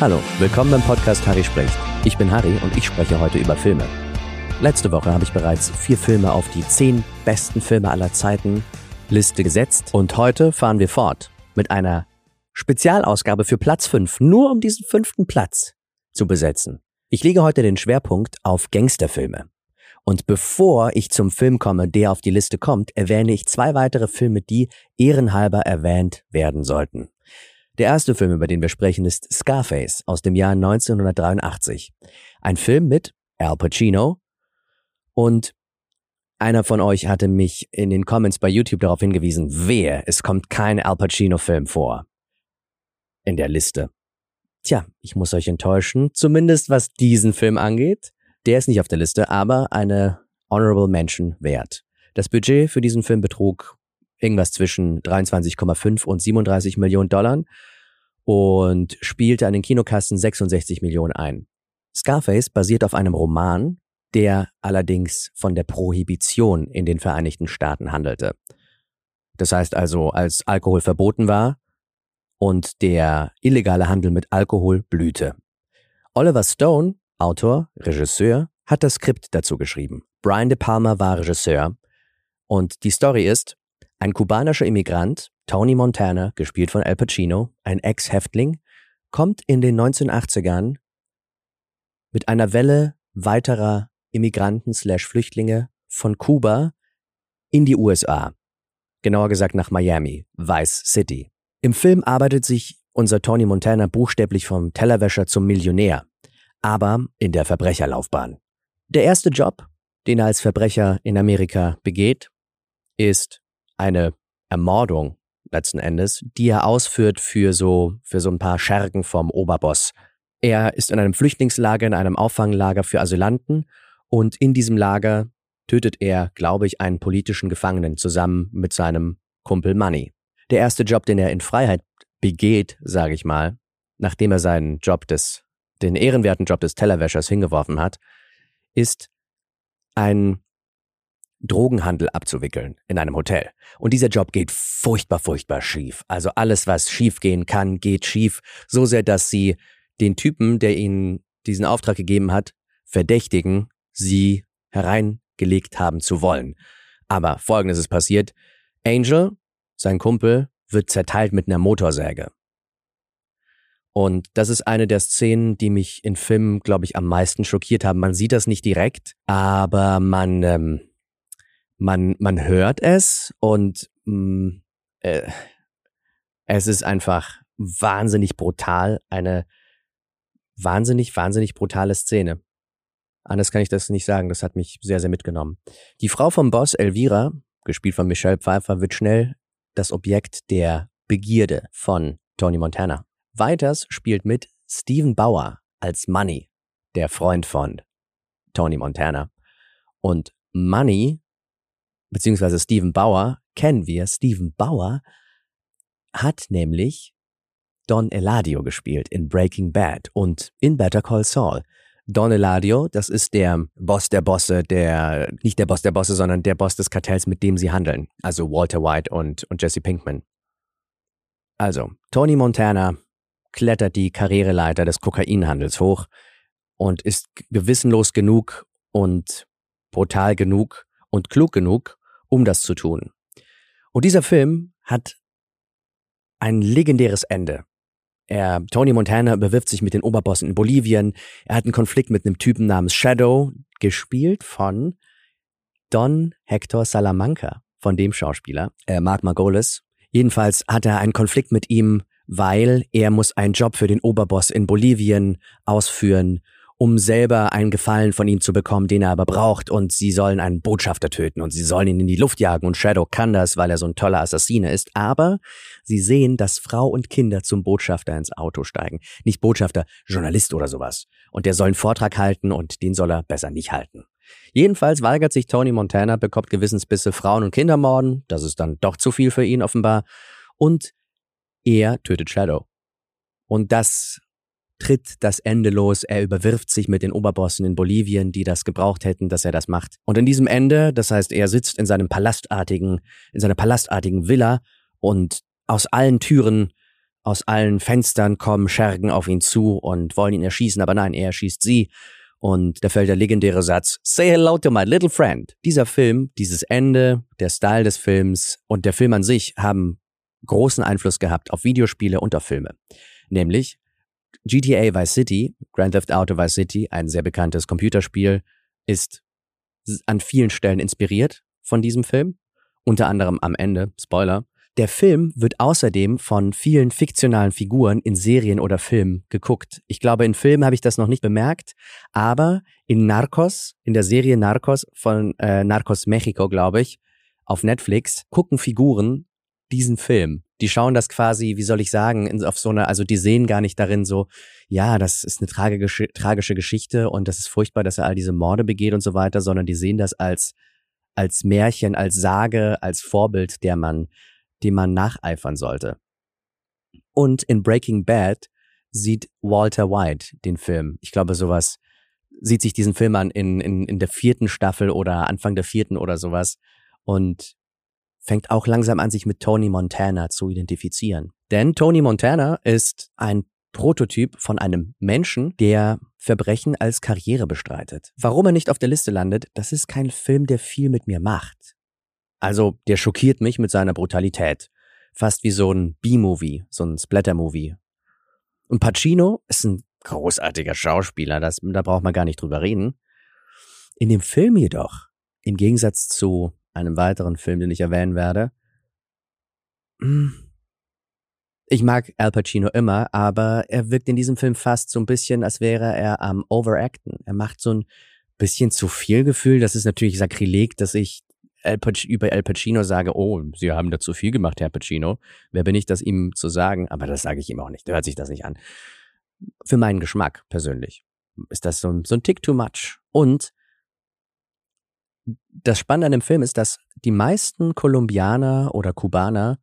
Hallo, willkommen beim Podcast Harry spricht. Ich bin Harry und ich spreche heute über Filme. Letzte Woche habe ich bereits vier Filme auf die zehn besten Filme aller Zeiten Liste gesetzt und heute fahren wir fort mit einer Spezialausgabe für Platz 5, nur um diesen fünften Platz zu besetzen. Ich lege heute den Schwerpunkt auf Gangsterfilme. Und bevor ich zum Film komme, der auf die Liste kommt, erwähne ich zwei weitere Filme, die ehrenhalber erwähnt werden sollten. Der erste Film, über den wir sprechen, ist Scarface aus dem Jahr 1983. Ein Film mit Al Pacino und einer von euch hatte mich in den Comments bei YouTube darauf hingewiesen, wer, es kommt kein Al Pacino-Film vor in der Liste. Tja, ich muss euch enttäuschen, zumindest was diesen Film angeht. Der ist nicht auf der Liste, aber eine Honorable Mention wert. Das Budget für diesen Film betrug irgendwas zwischen 23,5 und 37 Millionen Dollar und spielte an den Kinokassen 66 Millionen ein. Scarface basiert auf einem Roman, der allerdings von der Prohibition in den Vereinigten Staaten handelte. Das heißt also, als Alkohol verboten war und der illegale Handel mit Alkohol blühte. Oliver Stone, Autor, Regisseur, hat das Skript dazu geschrieben. Brian De Palma war Regisseur. Und die Story ist, ein kubanischer Immigrant, Tony Montana, gespielt von Al Pacino, ein Ex-Häftling, kommt in den 1980ern mit einer Welle weiterer Immigranten/Flüchtlinge von Kuba in die USA. Genauer gesagt nach Miami, Vice City. Im Film arbeitet sich unser Tony Montana buchstäblich vom Tellerwäscher zum Millionär, aber in der Verbrecherlaufbahn. Der erste Job, den er als Verbrecher in Amerika begeht, ist eine Ermordung letzten Endes, die er ausführt für so, für so ein paar Schergen vom Oberboss. Er ist in einem Flüchtlingslager, in einem Auffanglager für Asylanten und in diesem Lager tötet er, glaube ich, einen politischen Gefangenen zusammen mit seinem Kumpel Money. Der erste Job, den er in Freiheit begeht, sage ich mal, nachdem er seinen Job des, den ehrenwerten Job des Tellerwäschers hingeworfen hat, ist ein Drogenhandel abzuwickeln in einem Hotel. Und dieser Job geht furchtbar, furchtbar schief. Also alles, was schief gehen kann, geht schief. So sehr, dass sie den Typen, der ihnen diesen Auftrag gegeben hat, verdächtigen, sie hereingelegt haben zu wollen. Aber folgendes ist passiert. Angel, sein Kumpel, wird zerteilt mit einer Motorsäge. Und das ist eine der Szenen, die mich in Filmen, glaube ich, am meisten schockiert haben. Man sieht das nicht direkt, aber man, ähm, man, man hört es und mh, mm, äh, es ist einfach wahnsinnig brutal, eine wahnsinnig, wahnsinnig brutale Szene. Anders kann ich das nicht sagen, das hat mich sehr, sehr mitgenommen. Die Frau vom Boss, Elvira, gespielt von Michelle Pfeiffer, wird schnell das Objekt der Begierde von Tony Montana. Weiters spielt mit Steven Bauer als Money, der Freund von Tony Montana. Und Money beziehungsweise Steven Bauer, kennen wir. Steven Bauer hat nämlich Don Eladio gespielt in Breaking Bad und in Better Call Saul. Don Eladio, das ist der Boss der Bosse, der, nicht der Boss der Bosse, sondern der Boss des Kartells, mit dem sie handeln. Also Walter White und, und Jesse Pinkman. Also, Tony Montana klettert die Karriereleiter des Kokainhandels hoch und ist gewissenlos genug und brutal genug und klug genug, um das zu tun. Und dieser Film hat ein legendäres Ende. Er, Tony Montana bewirft sich mit den Oberbossen in Bolivien. Er hat einen Konflikt mit einem Typen namens Shadow, gespielt von Don Hector Salamanca, von dem Schauspieler, äh, Mark Margolis. Jedenfalls hat er einen Konflikt mit ihm, weil er muss einen Job für den Oberboss in Bolivien ausführen um selber einen Gefallen von ihm zu bekommen, den er aber braucht und sie sollen einen Botschafter töten und sie sollen ihn in die Luft jagen und Shadow kann das, weil er so ein toller Assassine ist, aber sie sehen, dass Frau und Kinder zum Botschafter ins Auto steigen. Nicht Botschafter, Journalist oder sowas. Und der soll einen Vortrag halten und den soll er besser nicht halten. Jedenfalls weigert sich Tony Montana, bekommt Gewissensbisse Frauen und Kinder morden, das ist dann doch zu viel für ihn offenbar, und er tötet Shadow. Und das tritt das Ende los. Er überwirft sich mit den Oberbossen in Bolivien, die das gebraucht hätten, dass er das macht. Und in diesem Ende, das heißt, er sitzt in seinem palastartigen, in seiner palastartigen Villa und aus allen Türen Aus allen Fenstern kommen Schergen auf ihn zu und wollen ihn erschießen, aber nein, er erschießt sie. Und da fällt der legendäre Satz, Say hello to my little friend. Dieser Film, dieses Ende, der Style des Films und der Film an sich haben großen Einfluss gehabt auf Videospiele und auf Filme. Nämlich GTA Vice City, Grand Theft Auto Vice City, ein sehr bekanntes Computerspiel, ist an vielen Stellen inspiriert von diesem Film. Unter anderem am Ende, Spoiler, der Film wird außerdem von vielen fiktionalen Figuren in Serien oder Filmen geguckt. Ich glaube, in Filmen habe ich das noch nicht bemerkt, aber in Narcos, in der Serie Narcos von äh, Narcos Mexico, glaube ich, auf Netflix, gucken Figuren diesen Film. Die schauen das quasi, wie soll ich sagen, auf so eine, also die sehen gar nicht darin so, ja, das ist eine tragische, tragische Geschichte und das ist furchtbar, dass er all diese Morde begeht und so weiter, sondern die sehen das als, als Märchen, als Sage, als Vorbild, der man dem man nacheifern sollte. Und in Breaking Bad sieht Walter White den Film. Ich glaube, sowas sieht sich diesen Film an in, in, in der vierten Staffel oder Anfang der vierten oder sowas und fängt auch langsam an, sich mit Tony Montana zu identifizieren. Denn Tony Montana ist ein Prototyp von einem Menschen, der Verbrechen als Karriere bestreitet. Warum er nicht auf der Liste landet, das ist kein Film, der viel mit mir macht. Also, der schockiert mich mit seiner Brutalität. Fast wie so ein B-Movie, so ein Splatter-Movie. Und Pacino ist ein großartiger Schauspieler, das, da braucht man gar nicht drüber reden. In dem Film jedoch, im Gegensatz zu einem weiteren Film, den ich erwähnen werde, hm, ich mag Al Pacino immer, aber er wirkt in diesem Film fast so ein bisschen, als wäre er am Overacten. Er macht so ein bisschen zu viel Gefühl. Das ist natürlich Sakrileg, dass ich Al über Al Pacino sage, oh, Sie haben da zu viel gemacht, Herr Pacino. Wer bin ich, das ihm zu sagen? Aber das sage ich ihm auch nicht. Hört sich das nicht an. Für meinen Geschmack persönlich ist das so ein, so ein Tick too much. Und das Spannende an dem Film ist, dass die meisten Kolumbianer oder Kubaner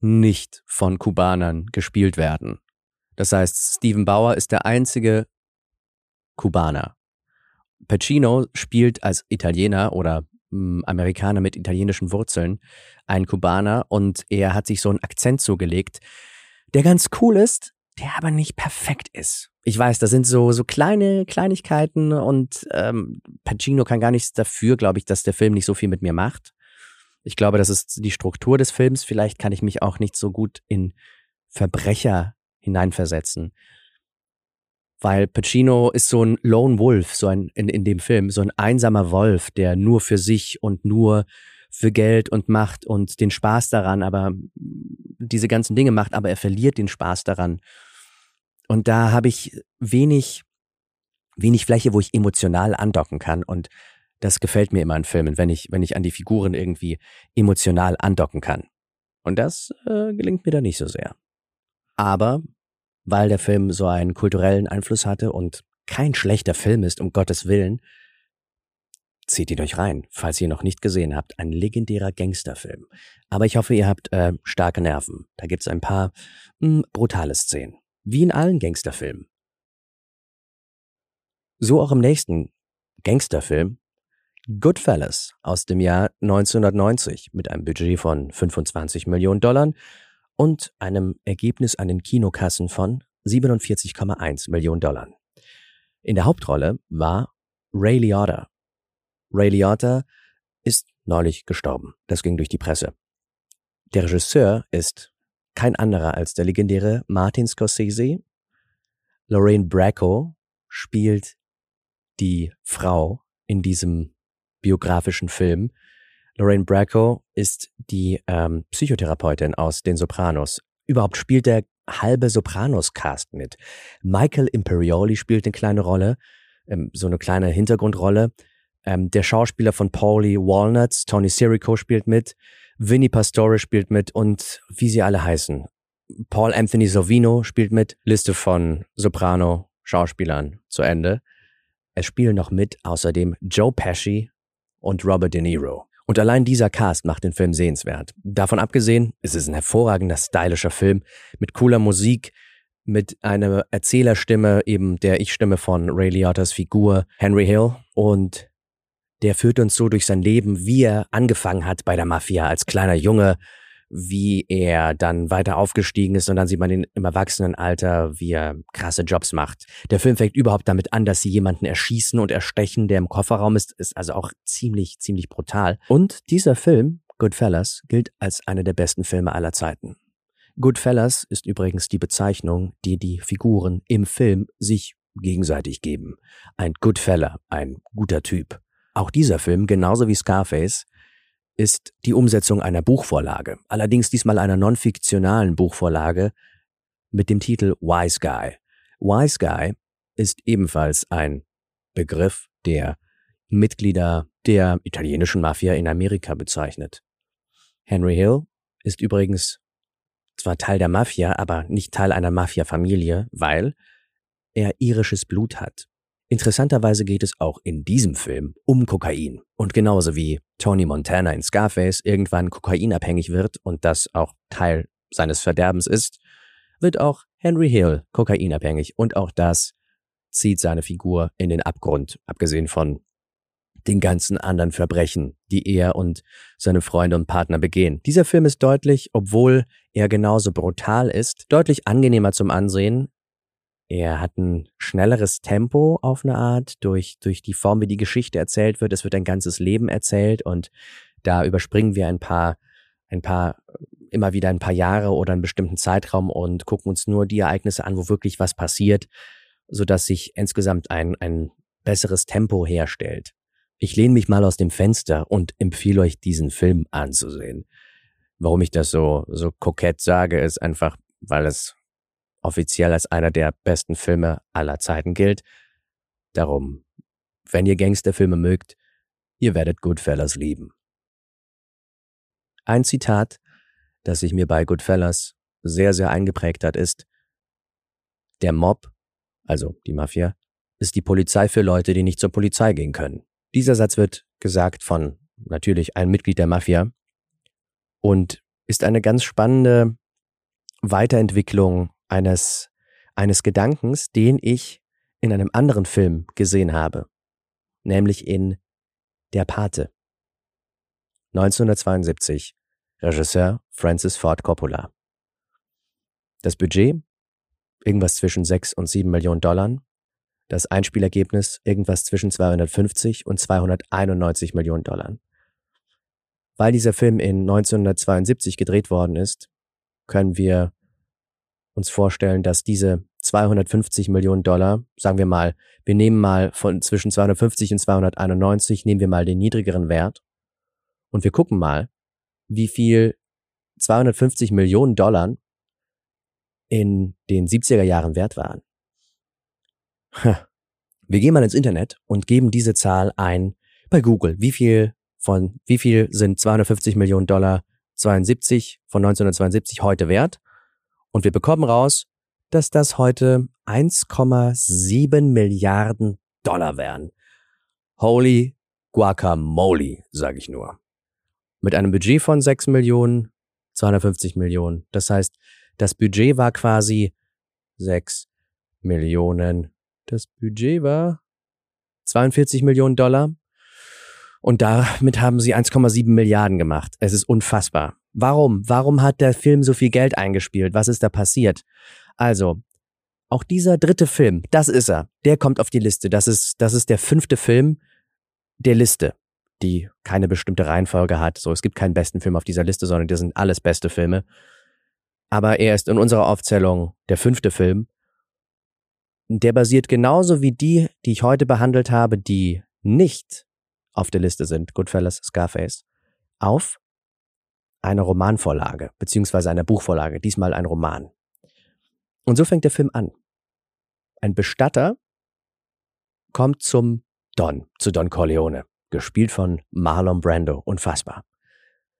nicht von Kubanern gespielt werden. Das heißt, Steven Bauer ist der einzige Kubaner. Pacino spielt als Italiener oder Amerikaner mit italienischen Wurzeln, ein Kubaner, und er hat sich so einen Akzent zugelegt, der ganz cool ist, der aber nicht perfekt ist. Ich weiß, das sind so so kleine Kleinigkeiten und ähm, Pacino kann gar nichts dafür, glaube ich, dass der Film nicht so viel mit mir macht. Ich glaube, das ist die Struktur des Films. Vielleicht kann ich mich auch nicht so gut in Verbrecher hineinversetzen weil Pacino ist so ein Lone Wolf, so ein in, in dem Film, so ein einsamer Wolf, der nur für sich und nur für Geld und Macht und den Spaß daran, aber diese ganzen Dinge macht, aber er verliert den Spaß daran. Und da habe ich wenig, wenig Fläche, wo ich emotional andocken kann. Und das gefällt mir immer in Filmen, wenn ich, wenn ich an die Figuren irgendwie emotional andocken kann. Und das äh, gelingt mir da nicht so sehr. Aber weil der Film so einen kulturellen Einfluss hatte und kein schlechter Film ist, um Gottes Willen, zieht ihn euch rein, falls ihr noch nicht gesehen habt. Ein legendärer Gangsterfilm. Aber ich hoffe, ihr habt äh, starke Nerven. Da gibt's ein paar mh, hm, brutale Szenen. Wie in allen Gangsterfilmen. So auch im nächsten Gangsterfilm Goodfellas aus dem Jahr 1990 mit einem Budget von 25 Millionen Dollar und einem Ergebnis an den Kinokassen von 47,1 Millionen Dollar. In der Hauptrolle war Ray Liotta. Ray Liotta ist neulich gestorben. Das ging durch die Presse. Der Regisseur ist kein anderer als der legendäre Martin Scorsese. Lorraine Bracco spielt die Frau in diesem biografischen Film Lorraine Bracco ist die ähm, Psychotherapeutin aus Den Sopranos. Überhaupt spielt der halbe Sopranos-Cast mit. Michael Imperioli spielt eine kleine Rolle, ähm, so eine kleine Hintergrundrolle. Ähm, der Schauspieler von Paulie Walnuts, Tony Sirico spielt mit. Vinnie Pastore spielt mit und wie sie alle heißen. Paul Anthony Sovino spielt mit. Liste von Soprano Schauspielern zu Ende. Es spielen noch mit außerdem Joe Pesci und Robert De Niro. Und allein dieser Cast macht den Film sehenswert. Davon abgesehen, ist es ein hervorragender, stylischer Film mit cooler Musik, mit einer Erzählerstimme, eben der Ich-Stimme von Ray Liotta's Figur Henry Hill. Und der führt uns so durch sein Leben, wie er angefangen hat bei der Mafia als kleiner Junge, wie er dann weiter aufgestiegen ist und dann sieht man ihn im Erwachsenenalter, wie er krasse Jobs macht. Der Film fängt überhaupt damit an, dass sie jemanden erschießen und erstechen, der im Kofferraum ist, ist also auch ziemlich, ziemlich brutal. Und dieser Film, Goodfellas, gilt als einer der besten Filme aller Zeiten. Goodfellas ist übrigens die Bezeichnung, die die Figuren im Film sich gegenseitig geben. Ein Goodfella, ein guter Typ. Auch dieser Film, genauso wie Scarface, ist die Umsetzung einer Buchvorlage, allerdings diesmal einer non-fiktionalen Buchvorlage mit dem Titel Wise Guy. Wise Guy ist ebenfalls ein Begriff, der Mitglieder der italienischen Mafia in Amerika bezeichnet. Henry Hill ist übrigens zwar Teil der Mafia, aber nicht Teil einer Mafia-Familie, weil er irisches Blut hat. Interessanterweise geht es auch in diesem Film um Kokain. Und genauso wie Tony Montana in Scarface irgendwann kokainabhängig wird und das auch Teil seines Verderbens ist, wird auch Henry Hill kokainabhängig und auch das zieht seine Figur in den Abgrund, abgesehen von den ganzen anderen Verbrechen, die er und seine Freunde und Partner begehen. Dieser Film ist deutlich, obwohl er genauso brutal ist, deutlich angenehmer zum Ansehen, er hat ein schnelleres Tempo auf eine Art durch, durch die Form, wie die Geschichte erzählt wird. Es wird ein ganzes Leben erzählt und da überspringen wir ein paar, ein paar, immer wieder ein paar Jahre oder einen bestimmten Zeitraum und gucken uns nur die Ereignisse an, wo wirklich was passiert, sodass sich insgesamt ein, ein besseres Tempo herstellt. Ich lehne mich mal aus dem Fenster und empfehle euch diesen Film anzusehen. Warum ich das so, so kokett sage, ist einfach, weil es offiziell als einer der besten Filme aller Zeiten gilt. Darum, wenn ihr Gangsterfilme mögt, ihr werdet Goodfellas lieben. Ein Zitat, das sich mir bei Goodfellas sehr, sehr eingeprägt hat, ist, der Mob, also die Mafia, ist die Polizei für Leute, die nicht zur Polizei gehen können. Dieser Satz wird gesagt von natürlich einem Mitglied der Mafia und ist eine ganz spannende Weiterentwicklung eines, eines Gedankens, den ich in einem anderen Film gesehen habe, nämlich in Der Pate. 1972, Regisseur Francis Ford Coppola. Das Budget, irgendwas zwischen 6 und 7 Millionen Dollar. Das Einspielergebnis, irgendwas zwischen 250 und 291 Millionen Dollar. Weil dieser Film in 1972 gedreht worden ist, können wir uns vorstellen, dass diese 250 Millionen Dollar, sagen wir mal, wir nehmen mal von zwischen 250 und 291, nehmen wir mal den niedrigeren Wert und wir gucken mal, wie viel 250 Millionen Dollar in den 70er Jahren wert waren. Wir gehen mal ins Internet und geben diese Zahl ein bei Google. Wie viel von, wie viel sind 250 Millionen Dollar 72 von 1972 heute wert? Und wir bekommen raus, dass das heute 1,7 Milliarden Dollar wären. Holy Guacamole, sage ich nur. Mit einem Budget von 6 Millionen, 250 Millionen. Das heißt, das Budget war quasi 6 Millionen. Das Budget war 42 Millionen Dollar. Und damit haben sie 1,7 Milliarden gemacht. Es ist unfassbar. Warum? Warum hat der Film so viel Geld eingespielt? Was ist da passiert? Also, auch dieser dritte Film, das ist er. Der kommt auf die Liste. Das ist, das ist der fünfte Film der Liste, die keine bestimmte Reihenfolge hat. So, es gibt keinen besten Film auf dieser Liste, sondern das sind alles beste Filme. Aber er ist in unserer Aufzählung der fünfte Film. Der basiert genauso wie die, die ich heute behandelt habe, die nicht auf der Liste sind, Goodfellas, Scarface, auf eine Romanvorlage, beziehungsweise eine Buchvorlage, diesmal ein Roman. Und so fängt der Film an. Ein Bestatter kommt zum Don, zu Don Corleone, gespielt von Marlon Brando, unfassbar.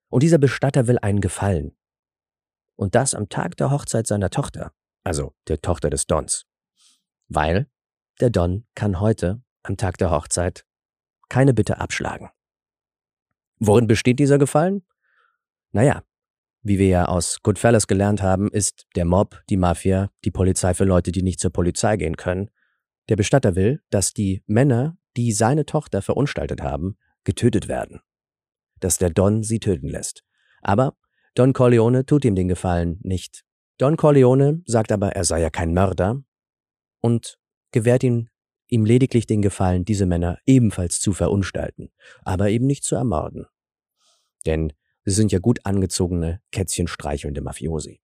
Und dieser Bestatter will einen gefallen. Und das am Tag der Hochzeit seiner Tochter, also der Tochter des Dons. Weil der Don kann heute, am Tag der Hochzeit, keine Bitte abschlagen. Worin besteht dieser Gefallen? Naja, wie wir ja aus Goodfellas gelernt haben, ist der Mob, die Mafia, die Polizei für Leute, die nicht zur Polizei gehen können. Der Bestatter will, dass die Männer, die seine Tochter verunstaltet haben, getötet werden. Dass der Don sie töten lässt. Aber Don Corleone tut ihm den Gefallen nicht. Don Corleone sagt aber, er sei ja kein Mörder und gewährt ihm, ihm lediglich den Gefallen, diese Männer ebenfalls zu verunstalten, aber eben nicht zu ermorden. Denn sie sind ja gut angezogene, kätzchenstreichelnde Mafiosi.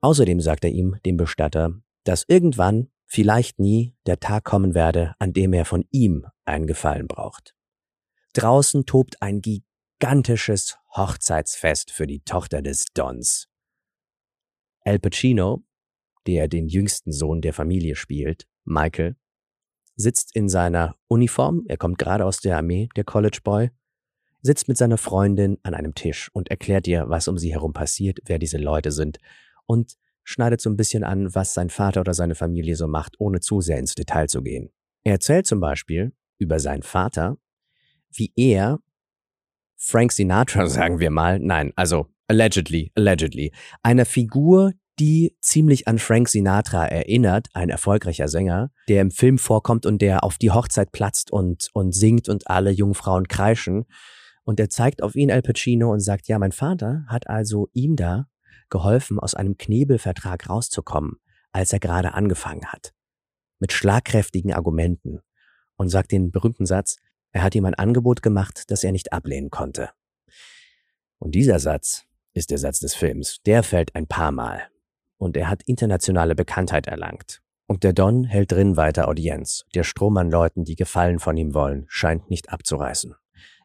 Außerdem sagt er ihm, dem Bestatter, dass irgendwann, vielleicht nie, der Tag kommen werde, an dem er von ihm einen Gefallen braucht. Draußen tobt ein gigantisches Hochzeitsfest für die Tochter des Dons. Al Pacino, der den jüngsten Sohn der Familie spielt, Michael, sitzt in seiner Uniform, er kommt gerade aus der Armee, der College Boy, sitzt mit seiner Freundin an einem Tisch und erklärt ihr, was um sie herum passiert, wer diese Leute sind und schneidet so ein bisschen an, was sein Vater oder seine Familie so macht, ohne zu sehr ins Detail zu gehen. Er erzählt zum Beispiel über seinen Vater, wie er Frank Sinatra, sagen wir mal, nein, also allegedly, allegedly, einer Figur, die ziemlich an Frank Sinatra erinnert, ein erfolgreicher Sänger, der im Film vorkommt und der auf die Hochzeit platzt und, und singt und alle Jungfrauen kreischen. Und er zeigt auf ihn Al Pacino und sagt, ja, mein Vater hat also ihm da geholfen, aus einem Knebelvertrag rauszukommen, als er gerade angefangen hat. Mit schlagkräftigen Argumenten. Und sagt den berühmten Satz, er hat ihm ein Angebot gemacht, das er nicht ablehnen konnte. Und dieser Satz ist der Satz des Films. Der fällt ein paar Mal. Und er hat internationale Bekanntheit erlangt. Und der Don hält drin weiter Audienz. Der Strom an Leuten, die Gefallen von ihm wollen, scheint nicht abzureißen.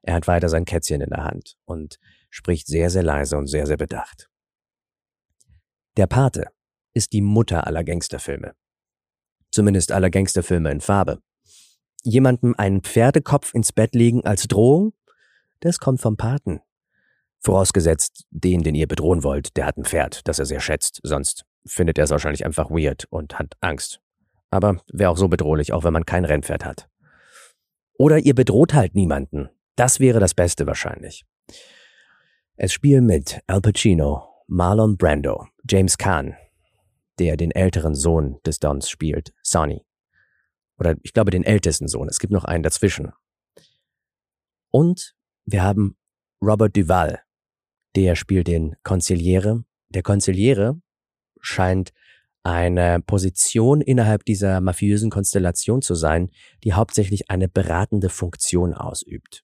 Er hat weiter sein Kätzchen in der Hand und spricht sehr, sehr leise und sehr, sehr bedacht. Der Pate ist die Mutter aller Gangsterfilme. Zumindest aller Gangsterfilme in Farbe. Jemandem einen Pferdekopf ins Bett legen als Drohung? Das kommt vom Paten. Vorausgesetzt, den, den ihr bedrohen wollt, der hat ein Pferd, das er sehr schätzt, sonst findet er es wahrscheinlich einfach weird und hat Angst. Aber wäre auch so bedrohlich, auch wenn man kein Rennpferd hat. Oder ihr bedroht halt niemanden. Das wäre das Beste wahrscheinlich. Es spielen mit Al Pacino, Marlon Brando, James Caan, der den älteren Sohn des Dons spielt, Sonny. Oder ich glaube den ältesten Sohn, es gibt noch einen dazwischen. Und wir haben Robert Duval, der spielt den Konziliere. Der Konziliere scheint eine Position innerhalb dieser mafiösen Konstellation zu sein, die hauptsächlich eine beratende Funktion ausübt.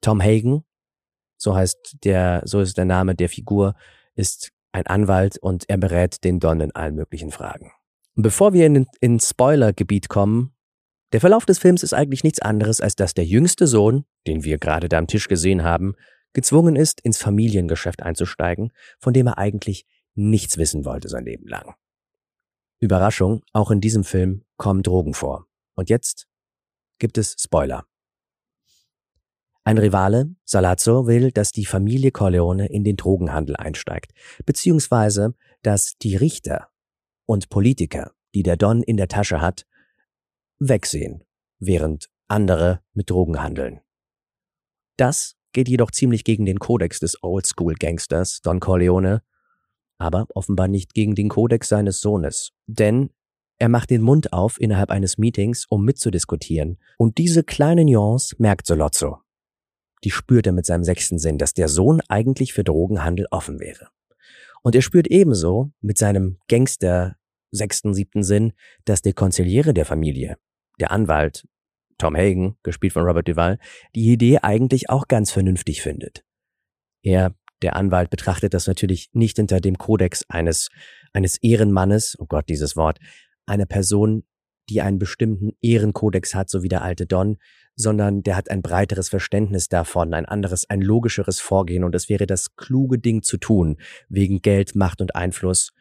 Tom Hagen, so heißt der, so ist der Name der Figur, ist ein Anwalt und er berät den Don in allen möglichen Fragen. Und bevor wir in, in Spoiler-Gebiet kommen, der Verlauf des Films ist eigentlich nichts anderes, als dass der jüngste Sohn, den wir gerade da am Tisch gesehen haben, gezwungen ist, ins Familiengeschäft einzusteigen, von dem er eigentlich nichts wissen wollte sein Leben lang. Überraschung, auch in diesem Film kommen Drogen vor. Und jetzt gibt es Spoiler. Ein Rivale, Salazzo, will, dass die Familie Corleone in den Drogenhandel einsteigt, beziehungsweise dass die Richter und Politiker, die der Don in der Tasche hat, wegsehen, während andere mit Drogen handeln. Das geht jedoch ziemlich gegen den Kodex des Oldschool-Gangsters Don Corleone, aber offenbar nicht gegen den Kodex seines Sohnes. Denn er macht den Mund auf innerhalb eines Meetings, um mitzudiskutieren, und diese kleine Nuance merkt Solozzo die spürt er mit seinem sechsten Sinn, dass der Sohn eigentlich für Drogenhandel offen wäre. Und er spürt ebenso mit seinem Gangster sechsten, siebten Sinn, dass der Konziliere der Familie, der Anwalt, Tom Hagen, gespielt von Robert Duval, die Idee eigentlich auch ganz vernünftig findet. Er, der Anwalt, betrachtet das natürlich nicht hinter dem Kodex eines, eines Ehrenmannes, oh Gott, dieses Wort, einer Person, die einen bestimmten Ehrenkodex hat, so wie der alte Don, sondern der hat ein breiteres Verständnis davon, ein anderes, ein logischeres Vorgehen und es wäre das kluge Ding zu tun, wegen Geld, Macht und Einfluss.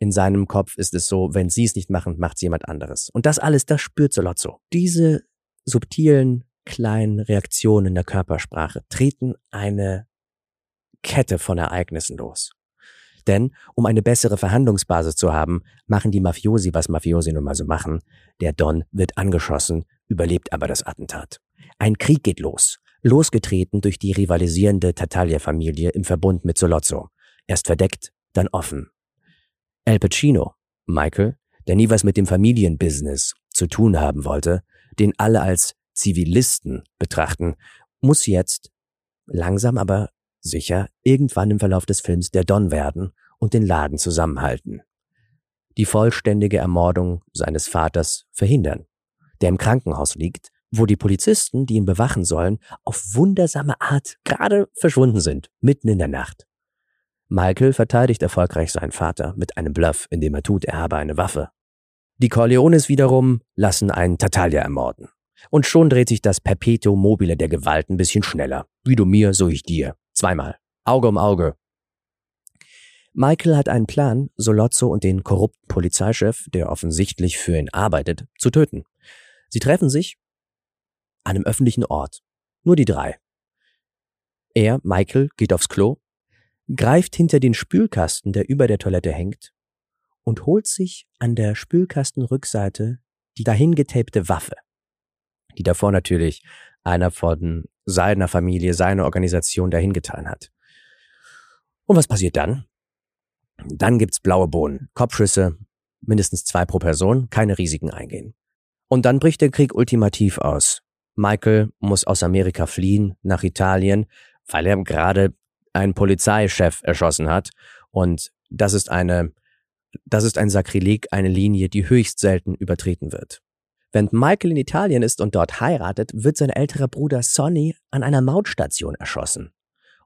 In seinem Kopf ist es so, wenn sie es nicht machen, macht es jemand anderes. Und das alles, das spürt Solozzo. Diese subtilen, kleinen Reaktionen in der Körpersprache treten eine Kette von Ereignissen los. Denn um eine bessere Verhandlungsbasis zu haben, machen die Mafiosi, was Mafiosi nun mal so machen. Der Don wird angeschossen, überlebt aber das Attentat. Ein Krieg geht los, losgetreten durch die rivalisierende Tartaglia-Familie im Verbund mit Solozzo. Erst verdeckt, dann offen. Al Pacino, Michael, der nie was mit dem Familienbusiness zu tun haben wollte, den alle als Zivilisten betrachten, muss jetzt langsam aber sicher irgendwann im Verlauf des Films der Don werden und den Laden zusammenhalten. Die vollständige Ermordung seines Vaters verhindern, der im Krankenhaus liegt, wo die Polizisten, die ihn bewachen sollen, auf wundersame Art gerade verschwunden sind, mitten in der Nacht. Michael verteidigt erfolgreich seinen Vater mit einem Bluff, indem er tut, er habe eine Waffe. Die Corleones wiederum lassen einen Tatalia ermorden. Und schon dreht sich das Perpetuum mobile der Gewalt ein bisschen schneller. Wie du mir, so ich dir. Zweimal. Auge um Auge. Michael hat einen Plan, Solozzo und den korrupten Polizeichef, der offensichtlich für ihn arbeitet, zu töten. Sie treffen sich an einem öffentlichen Ort. Nur die drei. Er, Michael, geht aufs Klo, greift hinter den Spülkasten, der über der Toilette hängt, und holt sich an der Spülkastenrückseite die dahin getapte Waffe, die davor natürlich einer von seiner Familie, seiner Organisation dahingetan hat. Und was passiert dann? Dann gibt's blaue Bohnen, Kopfschüsse, mindestens zwei pro Person, keine Risiken eingehen. Und dann bricht der Krieg ultimativ aus. Michael muss aus Amerika fliehen nach Italien, weil er gerade einen Polizeichef erschossen hat. Und das ist eine, das ist ein Sakrileg, eine Linie, die höchst selten übertreten wird. Während Michael in Italien ist und dort heiratet, wird sein älterer Bruder Sonny an einer Mautstation erschossen.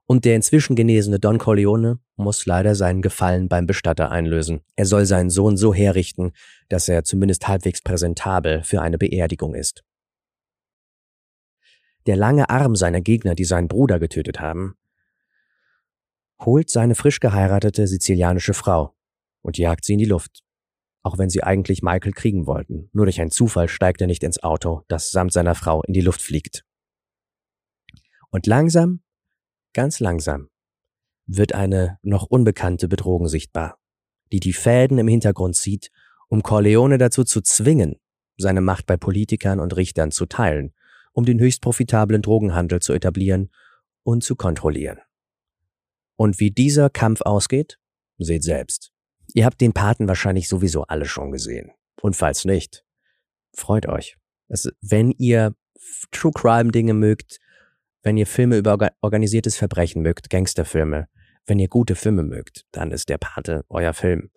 Und der inzwischen genesene Don Corleone muss leider seinen Gefallen beim Bestatter einlösen. Er soll seinen Sohn so herrichten, dass er zumindest halbwegs präsentabel für eine Beerdigung ist. Der lange Arm seiner Gegner, die seinen Bruder getötet haben, holt seine frisch geheiratete sizilianische Frau und jagt sie in die Luft. Auch wenn sie eigentlich Michael kriegen wollten. Nur durch einen Zufall steigt er nicht ins Auto, das samt seiner Frau in die Luft fliegt. Und langsam, ganz langsam, wird eine noch unbekannte Bedrohung sichtbar, die die Fäden im Hintergrund zieht, um Corleone dazu zu zwingen, seine Macht bei Politikern und Richtern zu teilen um den höchst profitablen Drogenhandel zu etablieren und zu kontrollieren. Und wie dieser Kampf ausgeht, seht selbst. Ihr habt den Paten wahrscheinlich sowieso alle schon gesehen. Und falls nicht, freut euch. Also, wenn ihr True Crime Dinge mögt, wenn ihr Filme über organisiertes Verbrechen mögt, Gangsterfilme, wenn ihr gute Filme mögt, dann ist der Pate euer Film.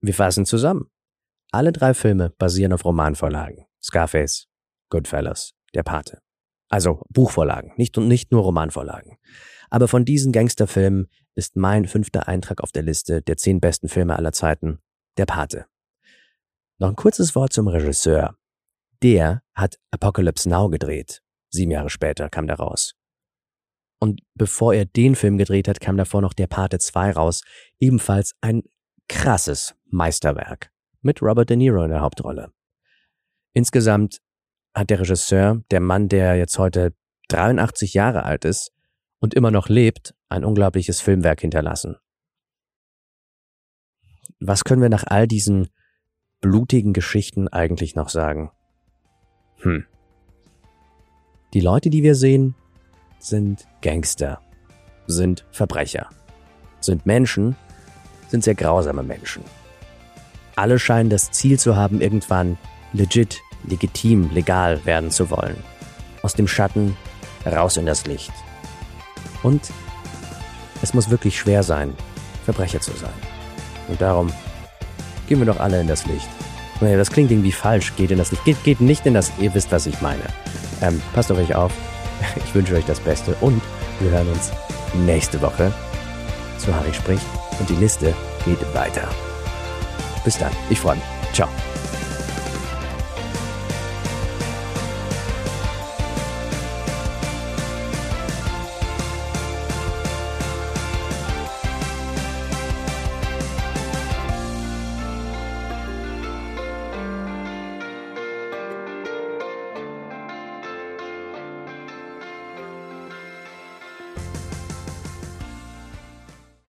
Wir fassen zusammen. Alle drei Filme basieren auf Romanvorlagen. Scarface, Goodfellas, der Pate. Also Buchvorlagen, nicht, nicht nur Romanvorlagen. Aber von diesen Gangsterfilmen ist mein fünfter Eintrag auf der Liste der zehn besten Filme aller Zeiten der Pate. Noch ein kurzes Wort zum Regisseur. Der hat Apocalypse Now gedreht. Sieben Jahre später kam der raus. Und bevor er den Film gedreht hat, kam davor noch der Pate 2 raus. Ebenfalls ein krasses Meisterwerk. Mit Robert De Niro in der Hauptrolle. Insgesamt hat der Regisseur, der Mann, der jetzt heute 83 Jahre alt ist und immer noch lebt, ein unglaubliches Filmwerk hinterlassen. Was können wir nach all diesen blutigen Geschichten eigentlich noch sagen? Hm. Die Leute, die wir sehen, sind Gangster, sind Verbrecher, sind Menschen, sind sehr grausame Menschen. Alle scheinen das Ziel zu haben, irgendwann legit legitim, legal werden zu wollen. Aus dem Schatten raus in das Licht. Und es muss wirklich schwer sein, Verbrecher zu sein. Und darum gehen wir doch alle in das Licht. Naja, das klingt irgendwie falsch. Geht in das Licht. Geht, geht nicht in das. Ihr wisst, was ich meine. Ähm, passt auf euch auf. Ich wünsche euch das Beste und wir hören uns nächste Woche zu Harry spricht und die Liste geht weiter. Bis dann. Ich freue mich. Ciao.